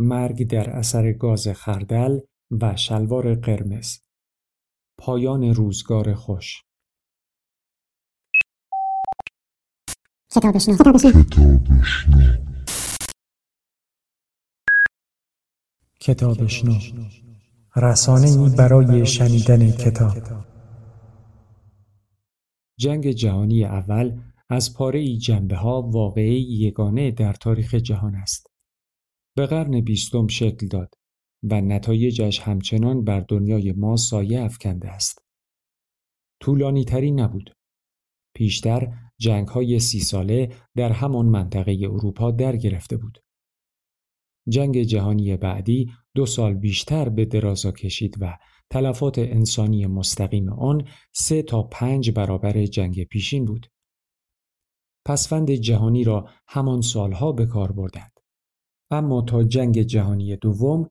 مرگ در اثر گاز خردل و شلوار قرمز. پایان روزگار خوش. کتابشنو کتابشنو رسانه ای برای شنیدن کتاب. جنگ جهانی اول از پاره ای جنبه ها واقعی یگانه در تاریخ جهان است. به قرن بیستم شکل داد و نتایجش همچنان بر دنیای ما سایه افکنده است. طولانی تری نبود. پیشتر جنگ های سی ساله در همان منطقه اروپا در گرفته بود. جنگ جهانی بعدی دو سال بیشتر به درازا کشید و تلفات انسانی مستقیم آن سه تا پنج برابر جنگ پیشین بود. پسفند جهانی را همان سالها به کار بردند. اما تا جنگ جهانی دوم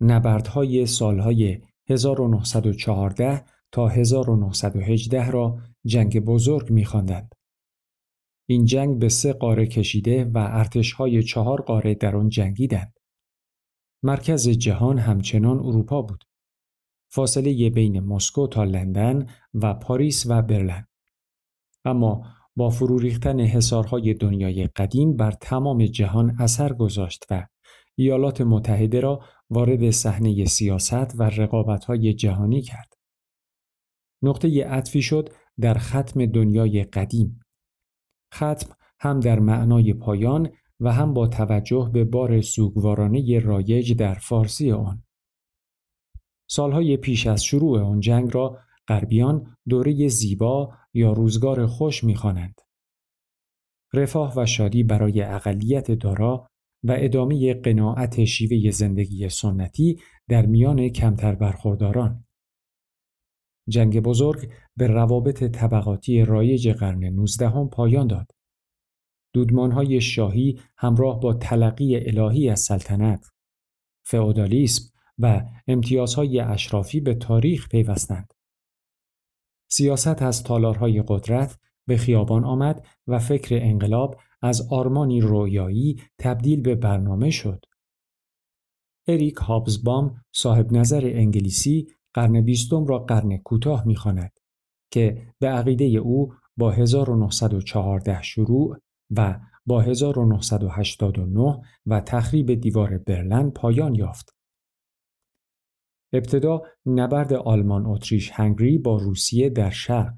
نبردهای سالهای 1914 تا 1918 را جنگ بزرگ می‌خواندند. این جنگ به سه قاره کشیده و ارتشهای چهار قاره در آن جنگیدند. مرکز جهان همچنان اروپا بود. فاصله بین مسکو تا لندن و پاریس و برلن. اما با فرو ریختن حصارهای دنیای قدیم بر تمام جهان اثر گذاشت و ایالات متحده را وارد صحنه سیاست و رقابت‌های جهانی کرد. نقطه عطفی شد در ختم دنیای قدیم. ختم هم در معنای پایان و هم با توجه به بار سوگوارانه رایج در فارسی آن. سالهای پیش از شروع آن جنگ را غربیان دوره زیبا یا روزگار خوش می‌خوانند. رفاه و شادی برای اقلیت دارا و ادامه قناعت شیوه زندگی سنتی در میان کمتر برخورداران. جنگ بزرگ به روابط طبقاتی رایج قرن نوزدهم پایان داد. دودمانهای شاهی همراه با تلقی الهی از سلطنت، فئودالیسم و امتیازهای اشرافی به تاریخ پیوستند. سیاست از تالارهای قدرت به خیابان آمد و فکر انقلاب از آرمانی رویایی تبدیل به برنامه شد. اریک هابزبام صاحب نظر انگلیسی قرن بیستم را قرن کوتاه می‌خواند که به عقیده او با 1914 شروع و با 1989 و تخریب دیوار برلن پایان یافت. ابتدا نبرد آلمان اتریش هنگری با روسیه در شرق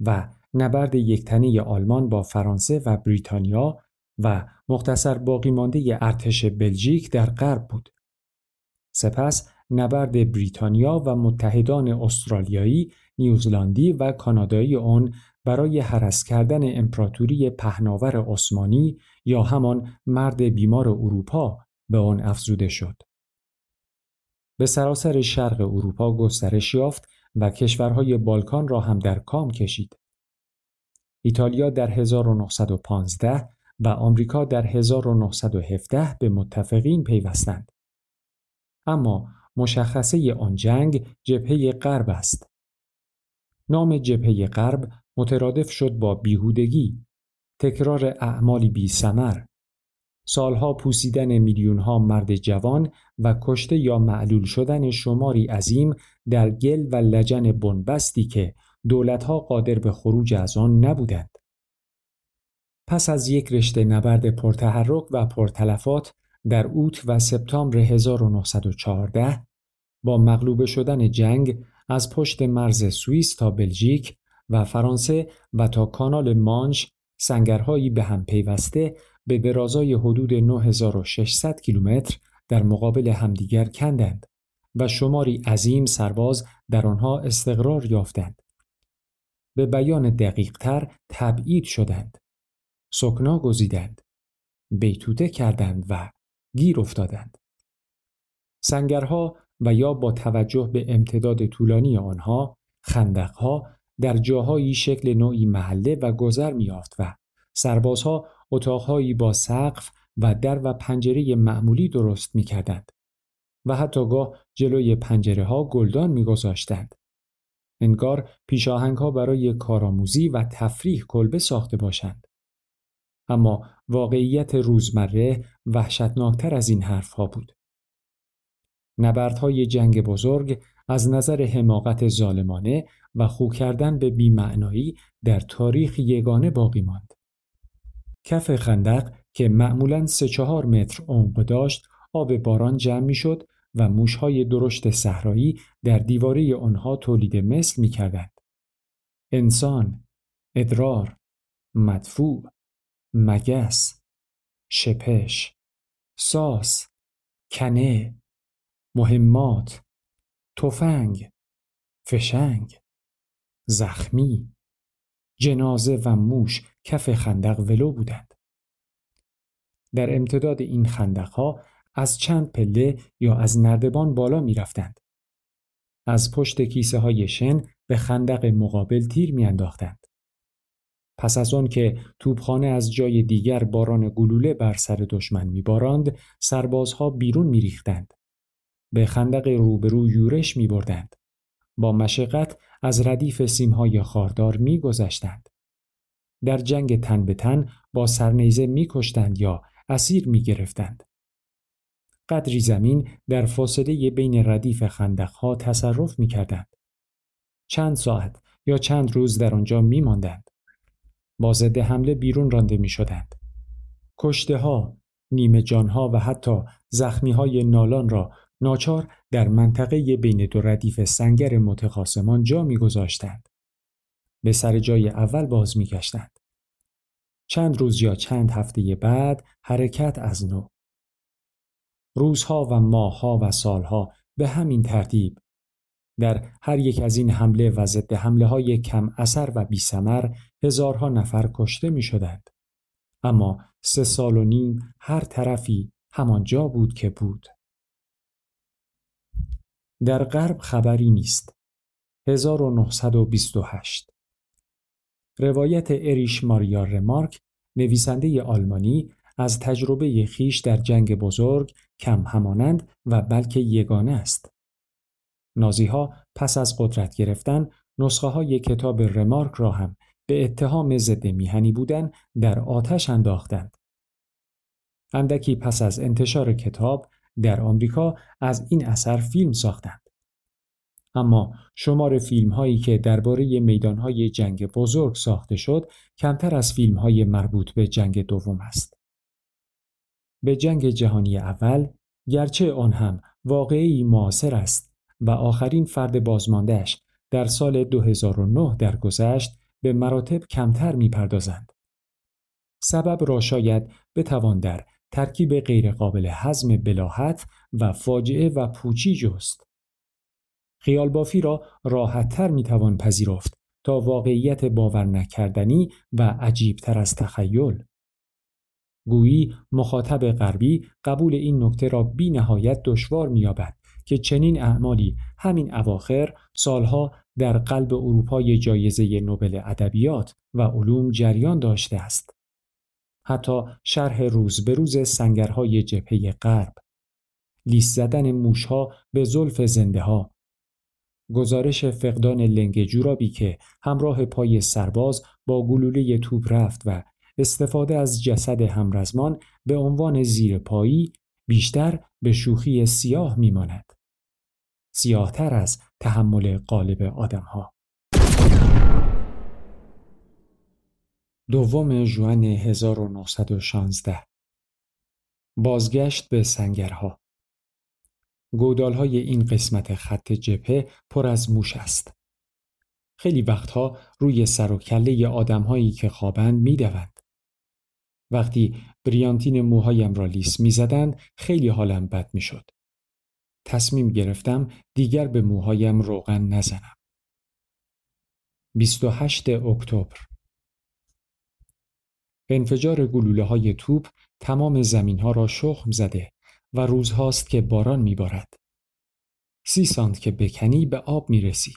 و نبرد یکتنه آلمان با فرانسه و بریتانیا و مختصر باقی مانده ارتش بلژیک در غرب بود. سپس نبرد بریتانیا و متحدان استرالیایی، نیوزلندی و کانادایی آن برای حرس کردن امپراتوری پهناور عثمانی یا همان مرد بیمار اروپا به آن افزوده شد. به سراسر شرق اروپا گسترش یافت و کشورهای بالکان را هم در کام کشید. ایتالیا در 1915 و آمریکا در 1917 به متفقین پیوستند. اما مشخصه آن جنگ جبهه غرب است. نام جبهه غرب مترادف شد با بیهودگی، تکرار اعمالی بی سمر، سالها پوسیدن میلیونها مرد جوان و کشته یا معلول شدن شماری عظیم در گل و لجن بنبستی که دولتها قادر به خروج از آن نبودند. پس از یک رشته نبرد پرتحرک و پرتلفات در اوت و سپتامبر 1914 با مغلوب شدن جنگ از پشت مرز سوئیس تا بلژیک و فرانسه و تا کانال مانش سنگرهایی به هم پیوسته به درازای حدود 9600 کیلومتر در مقابل همدیگر کندند و شماری عظیم سرباز در آنها استقرار یافتند. به بیان دقیقتر تبعید شدند. سکنا گزیدند. بیتوته کردند و گیر افتادند. سنگرها و یا با توجه به امتداد طولانی آنها خندقها در جاهایی شکل نوعی محله و گذر میافت و سربازها اتاقهایی با سقف و در و پنجره معمولی درست می کردند و حتی گاه جلوی پنجره ها گلدان می گذاشتند. انگار پیشاهنگ ها برای کارآموزی و تفریح کلبه ساخته باشند. اما واقعیت روزمره وحشتناکتر از این حرفها بود. نبردهای جنگ بزرگ از نظر حماقت ظالمانه و خو کردن به بیمعنایی در تاریخ یگانه باقی ماند. کف خندق که معمولا سه چهار متر عمق داشت آب باران جمع می شد و موشهای درشت صحرایی در دیواره آنها تولید مثل می کردند. انسان، ادرار، مدفوع، مگس، شپش، ساس، کنه، مهمات، تفنگ، فشنگ، زخمی، جنازه و موش کف خندق ولو بودند. در امتداد این خندقها از چند پله یا از نردبان بالا می رفتند. از پشت کیسه های شن به خندق مقابل تیر می انداختند. پس از آن که توپخانه از جای دیگر باران گلوله بر سر دشمن می بارند، سربازها بیرون می ریختند. به خندق روبرو یورش می بردند. با مشقت از ردیف سیمهای خاردار می گذشتند. در جنگ تن به تن با سرنیزه می کشتند یا اسیر می گرفتند. قدری زمین در فاصله بین ردیف خندقها تصرف می کردند. چند ساعت یا چند روز در آنجا می ماندند. با ضد حمله بیرون رانده می شدند. کشته ها، نیمه جانها و حتی زخمی های نالان را ناچار در منطقه بین دو ردیف سنگر متخاسمان جا می گذاشتند. به سر جای اول باز می گشتند. چند روز یا چند هفته بعد حرکت از نو. روزها و ماهها و سالها به همین ترتیب در هر یک از این حمله و ضد حمله های کم اثر و بی سمر هزارها نفر کشته می شدند. اما سه سال و نیم هر طرفی همانجا بود که بود. در غرب خبری نیست. 1928 روایت اریش ماریا رمارک نویسنده آلمانی از تجربه خیش در جنگ بزرگ کم همانند و بلکه یگانه است. نازیها پس از قدرت گرفتن نسخه های کتاب رمارک را هم به اتهام ضد میهنی بودن در آتش انداختند. اندکی پس از انتشار کتاب در آمریکا از این اثر فیلم ساختند. اما شمار فیلم هایی که درباره میدان های جنگ بزرگ ساخته شد کمتر از فیلم های مربوط به جنگ دوم است. به جنگ جهانی اول گرچه آن هم واقعی معاصر است و آخرین فرد بازماندهش در سال 2009 درگذشت به مراتب کمتر می‌پردازند. سبب را شاید بتوان در ترکیب غیرقابل حزم بلاحت و فاجعه و پوچی جست. خیال بافی را راحتتر می‌توان پذیرفت تا واقعیت باور نکردنی و عجیبتر از تخیل. گویی مخاطب غربی قبول این نکته را بی نهایت دشوار میابد که چنین اعمالی همین اواخر سالها در قلب اروپای جایزه نوبل ادبیات و علوم جریان داشته است. حتی شرح روز به روز سنگرهای جبهه غرب لیست زدن موشها به زلف زنده ها گزارش فقدان لنگ جورابی که همراه پای سرباز با گلوله توپ رفت و استفاده از جسد همرزمان به عنوان زیر پایی بیشتر به شوخی سیاه میماند. سیاهتر از تحمل قالب آدمها. دوم جوان 1916 بازگشت به سنگرها گودالهای این قسمت خط جپه پر از موش است. خیلی وقتها روی سر و کله آدمهایی که خوابند می‌دوند. وقتی بریانتین موهایم را لیس می‌زدند خیلی حالم بد می‌شد. تصمیم گرفتم دیگر به موهایم روغن نزنم. 28 اکتبر انفجار گلوله های توپ تمام زمین ها را شخم زده و روزهاست که باران میبارد. سی سانت که بکنی به آب می‌رسی.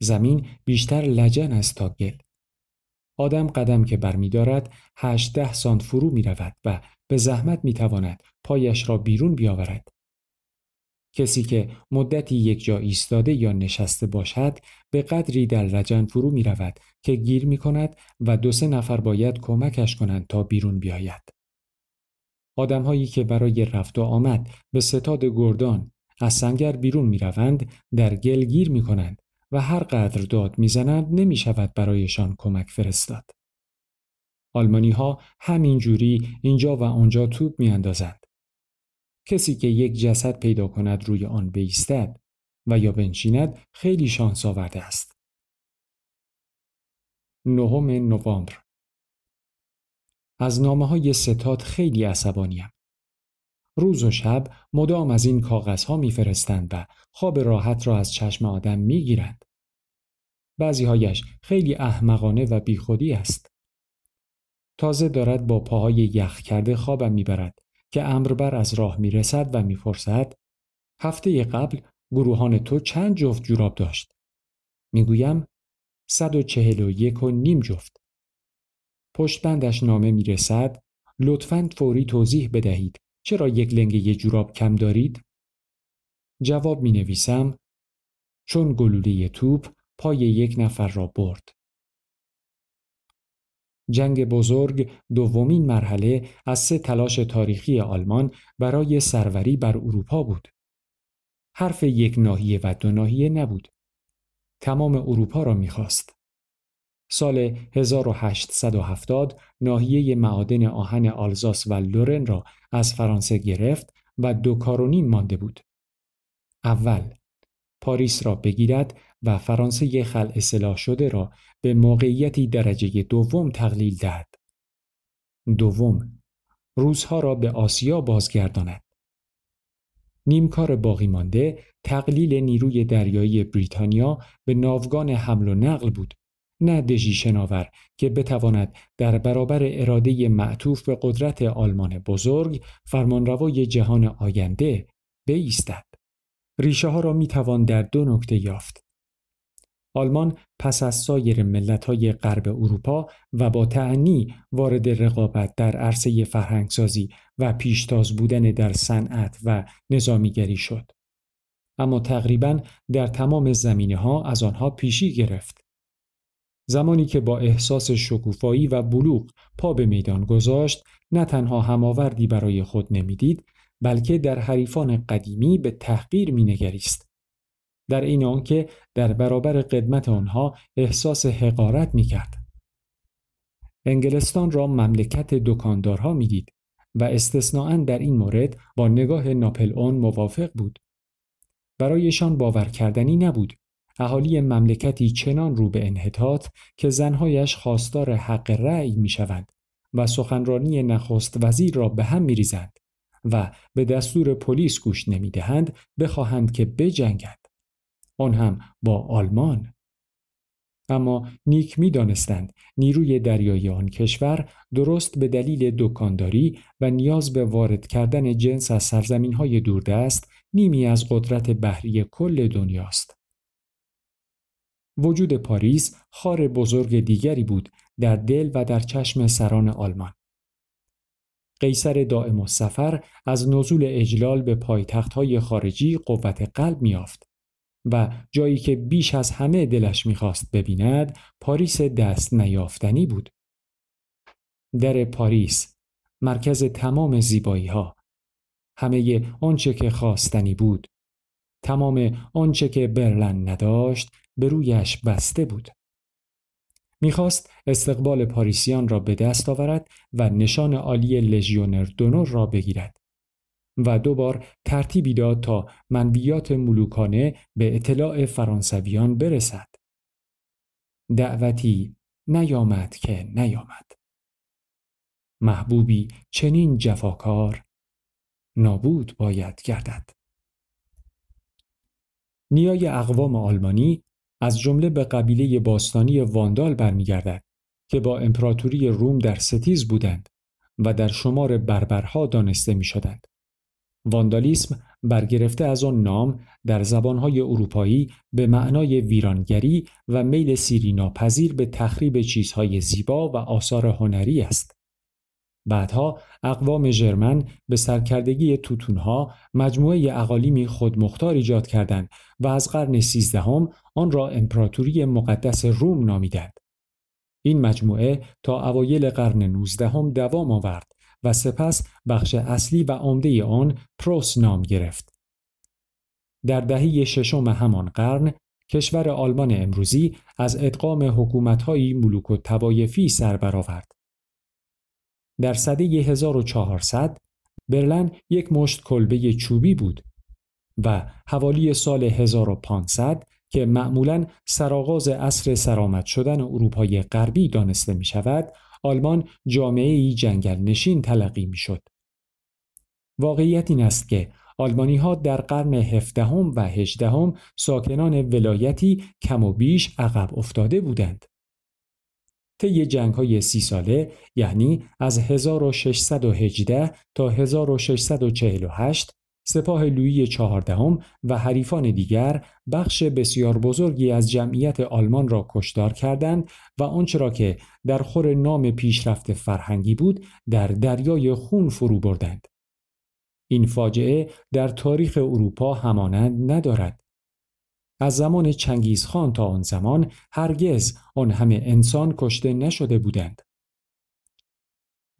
زمین بیشتر لجن است تا گل. آدم قدم که برمیدارد هشده سانت فرو می رود و به زحمت می تواند پایش را بیرون بیاورد. کسی که مدتی یک جا ایستاده یا نشسته باشد به قدری در لجن فرو می رود که گیر می کند و دو سه نفر باید کمکش کنند تا بیرون بیاید. آدمهایی که برای رفت و آمد به ستاد گردان از سنگر بیرون می روند در گل گیر می کنند و هر قدر داد می‌زنند نمی شود برایشان کمک فرستاد. آلمانی ها همین جوری اینجا و آنجا توپ می اندازند. کسی که یک جسد پیدا کند روی آن بیستد و یا بنشیند خیلی شانس آورده است. نهم نوامبر از نامه های ستاد خیلی عصبانیم. روز و شب مدام از این کاغذ ها میفرستند و خواب راحت را از چشم آدم می‌گیرند. بعضی هایش خیلی احمقانه و بیخودی است. تازه دارد با پاهای یخ کرده خوابم می‌برد که امربر از راه می‌رسد و می‌پرسد هفته قبل گروهان تو چند جفت جوراب داشت؟ می‌گویم صد و و نیم جفت. پشت بندش نامه می‌رسد لطفاً فوری توضیح بدهید چرا یک لنگه جوراب کم دارید؟ جواب می نویسم چون گلوله توپ پای یک نفر را برد. جنگ بزرگ دومین مرحله از سه تلاش تاریخی آلمان برای سروری بر اروپا بود. حرف یک ناحیه و دو ناحیه نبود. تمام اروپا را می‌خواست. سال 1870 ناحیه معادن آهن آلزاس و لورن را از فرانسه گرفت و دو کارونیم مانده بود. اول پاریس را بگیرد و فرانسه خل اصلاح شده را به موقعیتی درجه دوم تقلیل دهد. دوم روزها را به آسیا بازگرداند. نیمکار باقی مانده تقلیل نیروی دریایی بریتانیا به ناوگان حمل و نقل بود نه دژی شناور که بتواند در برابر اراده معطوف به قدرت آلمان بزرگ فرمانروای جهان آینده بایستد. ریشه ها را می توان در دو نکته یافت. آلمان پس از سایر ملت‌های غرب اروپا و با تعنی وارد رقابت در عرصه فرهنگسازی و پیشتاز بودن در صنعت و نظامیگری شد. اما تقریبا در تمام زمینه ها از آنها پیشی گرفت. زمانی که با احساس شکوفایی و بلوغ پا به میدان گذاشت نه تنها هماوردی برای خود نمی‌دید بلکه در حریفان قدیمی به تحقیر مینگریست. در این آنکه در برابر قدمت آنها احساس حقارت می‌کرد. انگلستان را مملکت دکاندارها می‌دید و استثناا در این مورد با نگاه ناپل اون موافق بود. برایشان باور کردنی نبود اهالی مملکتی چنان رو به انحطاط که زنهایش خواستار حق رأی می شوند و سخنرانی نخست وزیر را به هم می ریزند و به دستور پلیس گوش نمی دهند بخواهند که بجنگد. آن هم با آلمان. اما نیک می دانستند نیروی دریایی آن کشور درست به دلیل دکانداری و نیاز به وارد کردن جنس از سرزمین های دوردست نیمی از قدرت بحری کل دنیاست. وجود پاریس خار بزرگ دیگری بود در دل و در چشم سران آلمان. قیصر دائم السفر از نزول اجلال به های خارجی قوت قلب میافت و جایی که بیش از همه دلش می‌خواست ببیند پاریس دست نیافتنی بود. در پاریس مرکز تمام زیبایی ها همه آنچه که خواستنی بود تمام آنچه که برلن نداشت به رویش بسته بود. می‌خواست استقبال پاریسیان را به دست آورد و نشان عالی لژیونر دونور را بگیرد و دوبار ترتیبی داد تا منویات ملوکانه به اطلاع فرانسویان برسد. دعوتی نیامد که نیامد. محبوبی چنین جفاکار نابود باید گردد. نیای اقوام آلمانی از جمله به قبیله باستانی واندال برمیگردد که با امپراتوری روم در ستیز بودند و در شمار بربرها دانسته می شدند. واندالیسم برگرفته از آن نام در زبانهای اروپایی به معنای ویرانگری و میل سیری ناپذیر به تخریب چیزهای زیبا و آثار هنری است. بعدها اقوام ژرمن به سرکردگی توتونها مجموعه اقالیمی خودمختار ایجاد کردند و از قرن سیزدهم آن را امپراتوری مقدس روم نامیدند. این مجموعه تا اوایل قرن نوزدهم دوام آورد و سپس بخش اصلی و عمده آن پروس نام گرفت. در دهه ششم همان قرن کشور آلمان امروزی از ادغام حکومت‌های ملوک و توایفی سر برآورد. در سده 1400 برلن یک مشت کلبه چوبی بود و حوالی سال 1500 که معمولا سرآغاز عصر سرآمد شدن اروپای غربی دانسته می شود، آلمان جامعه جنگل نشین تلقی می شد. واقعیت این است که آلمانی ها در قرن هفدهم و هجدهم ساکنان ولایتی کم و بیش عقب افتاده بودند. طی جنگ های سی ساله یعنی از 1618 تا 1648 سپاه لویی چهاردهم و حریفان دیگر بخش بسیار بزرگی از جمعیت آلمان را کشتار کردند و آنچه را که در خور نام پیشرفت فرهنگی بود در دریای خون فرو بردند. این فاجعه در تاریخ اروپا همانند ندارد. از زمان چنگیزخان تا آن زمان هرگز آن همه انسان کشته نشده بودند.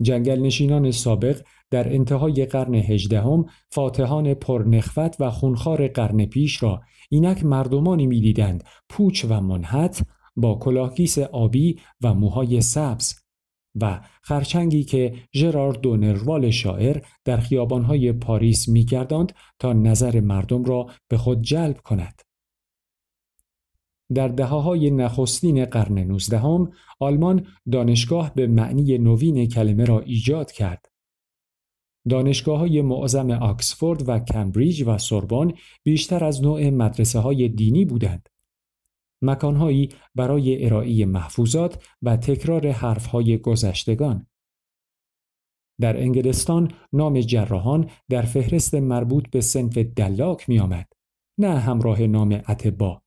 جنگل نشینان سابق در انتهای قرن هجدهم فاتحان پرنخوت و خونخار قرن پیش را اینک مردمانی می‌دیدند پوچ و منحت با کلاهگیس آبی و موهای سبز و خرچنگی که ژرار دونروال شاعر در خیابانهای پاریس میگرداند تا نظر مردم را به خود جلب کند. در دهه های نخستین قرن نوزدهم آلمان دانشگاه به معنی نوین کلمه را ایجاد کرد. دانشگاه های معظم آکسفورد و کمبریج و سوربن بیشتر از نوع مدرسه های دینی بودند. مکانهایی برای ارائه محفوظات و تکرار حرفهای گذشتگان. در انگلستان نام جراحان در فهرست مربوط به سنف دلاک می آمد. نه همراه نام اتبا.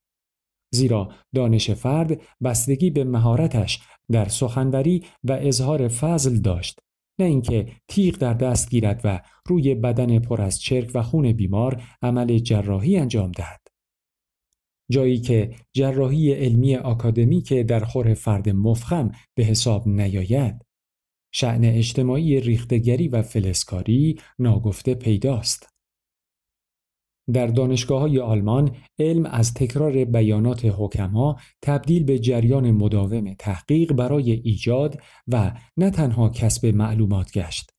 زیرا دانش فرد بستگی به مهارتش در سخنوری و اظهار فضل داشت. نه اینکه تیغ در دست گیرد و روی بدن پر از چرک و خون بیمار عمل جراحی انجام دهد. جایی که جراحی علمی که در خور فرد مفخم به حساب نیاید شعن اجتماعی ریختگری و فلسکاری ناگفته پیداست. در دانشگاه های آلمان علم از تکرار بیانات حکما تبدیل به جریان مداوم تحقیق برای ایجاد و نه تنها کسب معلومات گشت.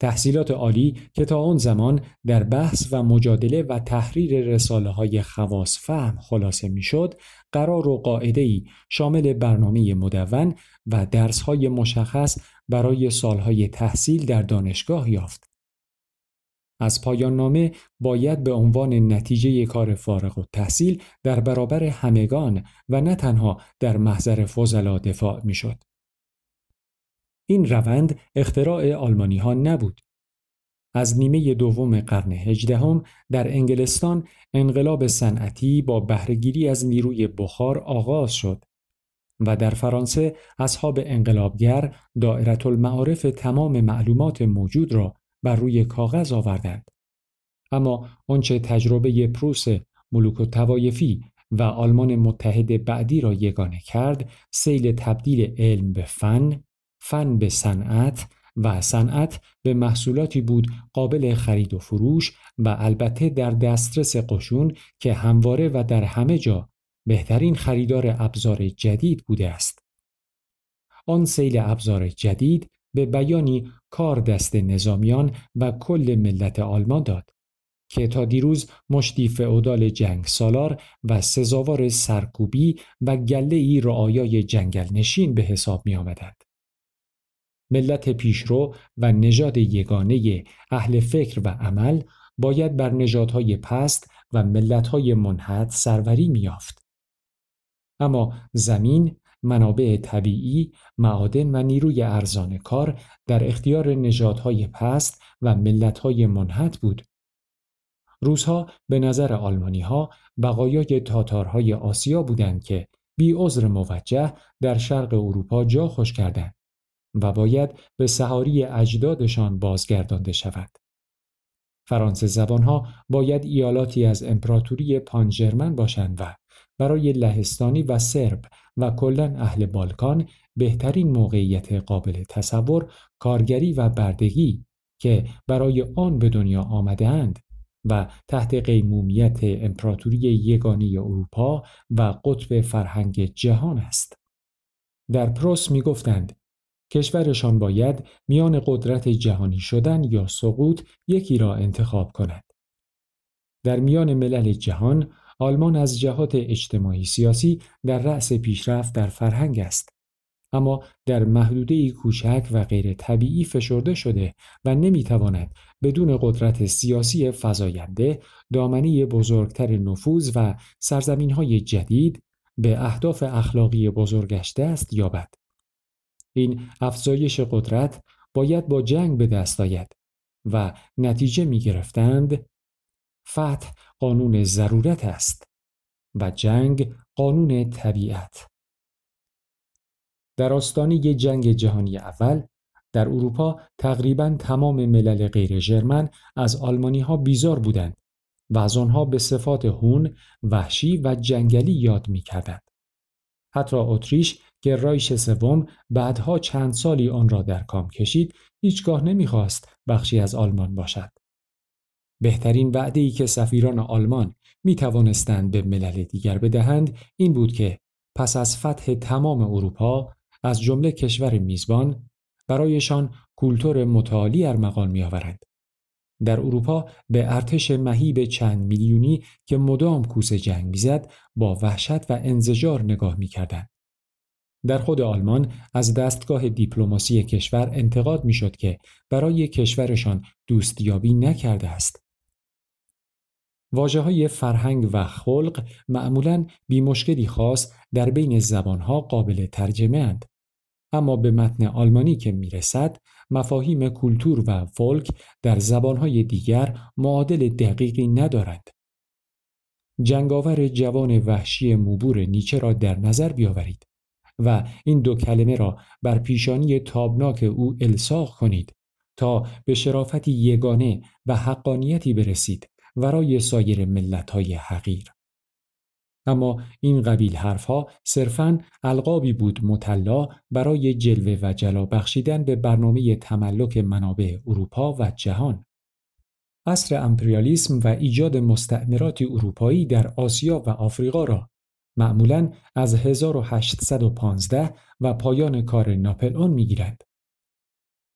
تحصیلات عالی که تا آن زمان در بحث و مجادله و تحریر رساله های خواص فهم خلاصه می‌شد قرار و قاعده ای شامل برنامه مدون و درس های مشخص برای سالهای تحصیل در دانشگاه یافت. از پایان نامه باید به عنوان نتیجه کار فارغ و تحصیل در برابر همگان و نه تنها در محضر فضلا دفاع می‌شد. این روند اختراع آلمانی ها نبود. از نیمه دوم قرن هجدهم در انگلستان انقلاب صنعتی با بهرهگیری از نیروی بخار آغاز شد و در فرانسه اصحاب انقلابگر دائرت المعارف تمام معلومات موجود را بر روی کاغذ آوردند. اما آنچه تجربه پروس ملوک و توایفی و آلمان متحد بعدی را یگانه کرد سیل تبدیل علم به فن، فن به صنعت و صنعت به محصولاتی بود قابل خرید و فروش و البته در دسترس قشون که همواره و در همه جا بهترین خریدار ابزار جدید بوده است. آن سیل ابزار جدید به بیانی کار دست نظامیان و کل ملت آلمان داد که تا دیروز مشتی فعودال جنگ سالار و سزاوار سرکوبی و گله ای رعایای جنگل نشین به حساب می آمدند. ملت پیشرو و نژاد یگانه اهل فکر و عمل باید بر نژادهای پست و ملتهای منحد سروری میافت. اما زمین منابع طبیعی، معادن و نیروی ارزان کار در اختیار نژادهای پست و ملتهای منحت بود. روزها به نظر آلمانی ها بقایای تاتارهای آسیا بودند که بی عذر موجه در شرق اروپا جا خوش کردند. و باید به سهاری اجدادشان بازگردانده شود. فرانسه زبانها باید ایالاتی از امپراتوری پانجرمن باشند و برای لهستانی و سرب و کلا اهل بالکان بهترین موقعیت قابل تصور کارگری و بردگی که برای آن به دنیا آمده اند و تحت قیمومیت امپراتوری یگانه اروپا و قطب فرهنگ جهان است. در پروس می گفتند کشورشان باید میان قدرت جهانی شدن یا سقوط یکی را انتخاب کند. در میان ملل جهان آلمان از جهات اجتماعی سیاسی در رأس پیشرفت در فرهنگ است. اما در محدوده کوچک و غیر طبیعی فشرده شده و نمی‌تواند بدون قدرت سیاسی فزاینده دامنه بزرگتر نفوذ و سرزمین های جدید به اهداف اخلاقی بزرگش دست یابد. این افزایش قدرت باید با جنگ به دست آید و نتیجه می گرفتند فتح قانون ضرورت است و جنگ قانون طبیعت. در آستانه جنگ جهانی اول در اروپا تقریبا تمام ملل غیر ژرمن از آلمانی ها بیزار بودند و از آنها به صفات هون، وحشی و جنگلی یاد می کردند. حتی اتریش که رایش سوم بعدها چند سالی آن را در کام کشید هیچگاه نمی‌خواست بخشی از آلمان باشد. بهترین وعده ای که سفیران آلمان می توانستند به ملل دیگر بدهند این بود که پس از فتح تمام اروپا از جمله کشور میزبان برایشان کولتور متعالی ارمغان میآورند. در اروپا به ارتش مهیب چند میلیونی که مدام کوس جنگ می‌زد با وحشت و انزجار نگاه می‌کردند. در خود آلمان از دستگاه دیپلماسی کشور انتقاد می‌شد که برای کشورشان دوستیابی نکرده است. واجه های فرهنگ و خلق معمولا بی مشکلی خاص در بین زبانها قابل ترجمه اند. اما به متن آلمانی که می‌رسد مفاهیم کولتور و فولک در زبانهای دیگر معادل دقیقی ندارد. جنگاور جوان وحشی موبور نیچه را در نظر بیاورید و این دو کلمه را بر پیشانی تابناک او الساق کنید تا به شرافتی یگانه و حقانیتی برسید ورای سایر ملتهای حقیر. اما این قبیل حرفها صرفاً القابی بود مطلا برای جلوه و جلا بخشیدن به برنامه تملک منابع اروپا و جهان. عصر امپریالیسم و ایجاد مستعمرات اروپایی در آسیا و آفریقا را معمولاً از 1815 و پایان کار ناپلئون می‌گیرند.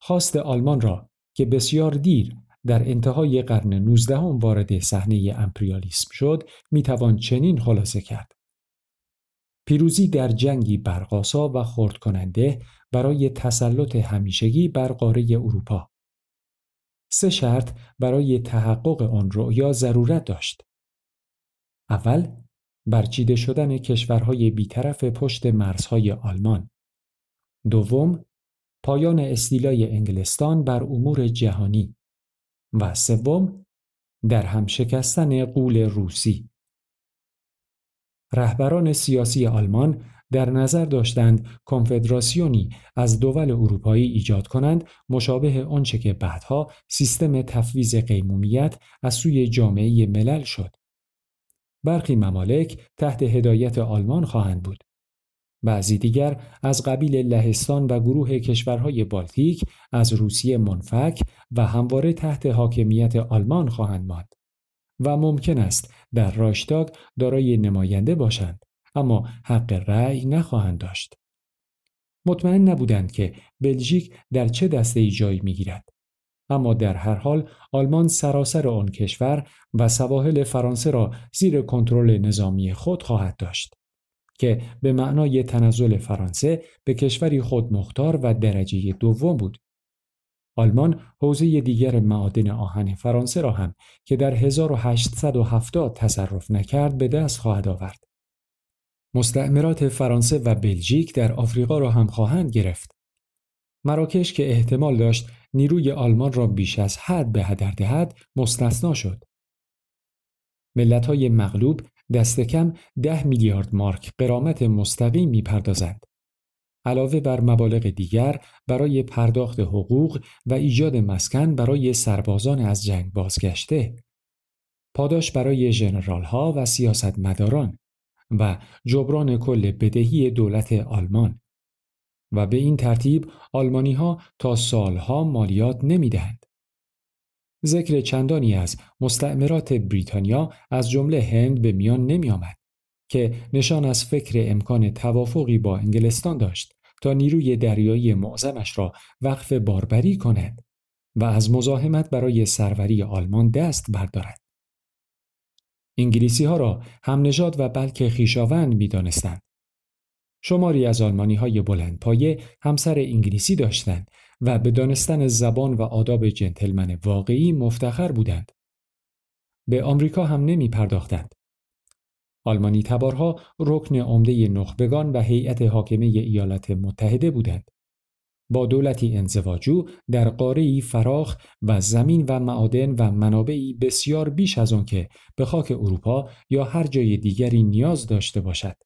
خواست آلمان را که بسیار دیر در انتهای قرن 19 هم وارد صحنه امپریالیسم شد می‌توان چنین خلاصه کرد. پیروزی در جنگی برقاسا و خرد کننده برای تسلط همیشگی بر قاره اروپا. سه شرط برای تحقق آن رؤیا ضرورت داشت. اول برچیده شدن کشورهای بیطرف پشت مرزهای آلمان. دوم پایان استیلای انگلستان بر امور جهانی و سوم در هم شکستن قول روسی رهبران سیاسی آلمان در نظر داشتند کنفدراسیونی از دول اروپایی ایجاد کنند مشابه آنچه که بعدها سیستم تفویض قیمومیت از سوی جامعه ملل شد. برخی ممالک تحت هدایت آلمان خواهند بود بعضی دیگر از قبیل لهستان و گروه کشورهای بالتیک از روسیه منفک و همواره تحت حاکمیت آلمان خواهند ماند و ممکن است در راشتاگ دارای نماینده باشند اما حق رأی نخواهند داشت. مطمئن نبودند که بلژیک در چه دسته ای جایی می‌گیرد اما در هر حال آلمان سراسر آن کشور و سواحل فرانسه را زیر کنترل نظامی خود خواهد داشت. که به معنای تنزل فرانسه به کشوری خود مختار و درجه دوم بود. آلمان حوزه دیگر معادن آهن فرانسه را هم که در 1870 تصرف نکرد به دست خواهد آورد. مستعمرات فرانسه و بلژیک در آفریقا را هم خواهند گرفت. مراکش که احتمال داشت نیروی آلمان را بیش از حد به هدر دهد مستثنا شد. ملت های مغلوب دست کم ده میلیارد مارک قرامت مستقیم می‌پردازند. علاوه بر مبالغ دیگر برای پرداخت حقوق و ایجاد مسکن برای سربازان از جنگ بازگشته پاداش برای ژنرال ها و سیاستمداران و جبران کل بدهی دولت آلمان و به این ترتیب آلمانی ها تا سالها مالیات نمی‌دهند. ذکر چندانی از مستعمرات بریتانیا از جمله هند به میان نمی آمد که نشان از فکر امکان توافقی با انگلستان داشت تا نیروی دریایی معظمش را وقف باربری کند و از مزاحمت برای سروری آلمان دست بردارد. انگلیسی ها را هم نژاد و بلکه خیشاوند می دانستند. شماری از آلمانی های بلند پایه همسر انگلیسی داشتند و به دانستن زبان و آداب جنتلمن واقعی مفتخر بودند. به آمریکا هم نمی پرداختند. آلمانی تبارها رکن عمده نخبگان و هیئت حاکمه ایالات متحده بودند. با دولتی انزواجو در قاره فراخ و زمین و معادن و منابعی بسیار بیش از آن که به خاک اروپا یا هر جای دیگری نیاز داشته باشد.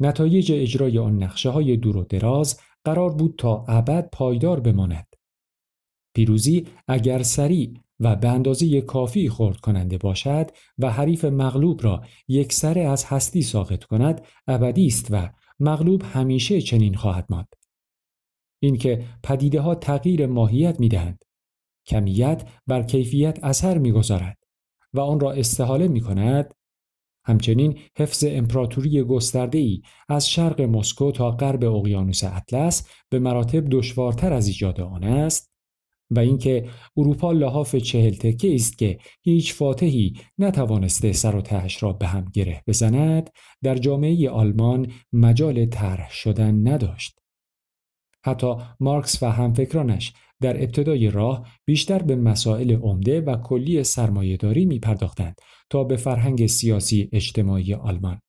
نتایج اجرای آن نقشه های دور و دراز قرار بود تا ابد پایدار بماند. پیروزی اگر سریع و به اندازه کافی خورد کننده باشد و حریف مغلوب را یک سره از هستی ساقط کند ابدی است و مغلوب همیشه چنین خواهد ماند. اینکه پدیده ها تغییر ماهیت می دهند. کمیت بر کیفیت اثر می گذارد و آن را استحاله می کند. همچنین حفظ امپراتوری گسترده ای از شرق مسکو تا غرب اقیانوس اطلس به مراتب دشوارتر از ایجاد آن است و اینکه اروپا لحاف چهل تکه است که هیچ فاتحی نتوانسته سر و تهش را به هم گره بزند در جامعه آلمان مجال طرح شدن نداشت. حتی مارکس و همفکرانش در ابتدای راه بیشتر به مسائل عمده و کلی سرمایهداری می پرداختند تا به فرهنگ سیاسی اجتماعی آلمان.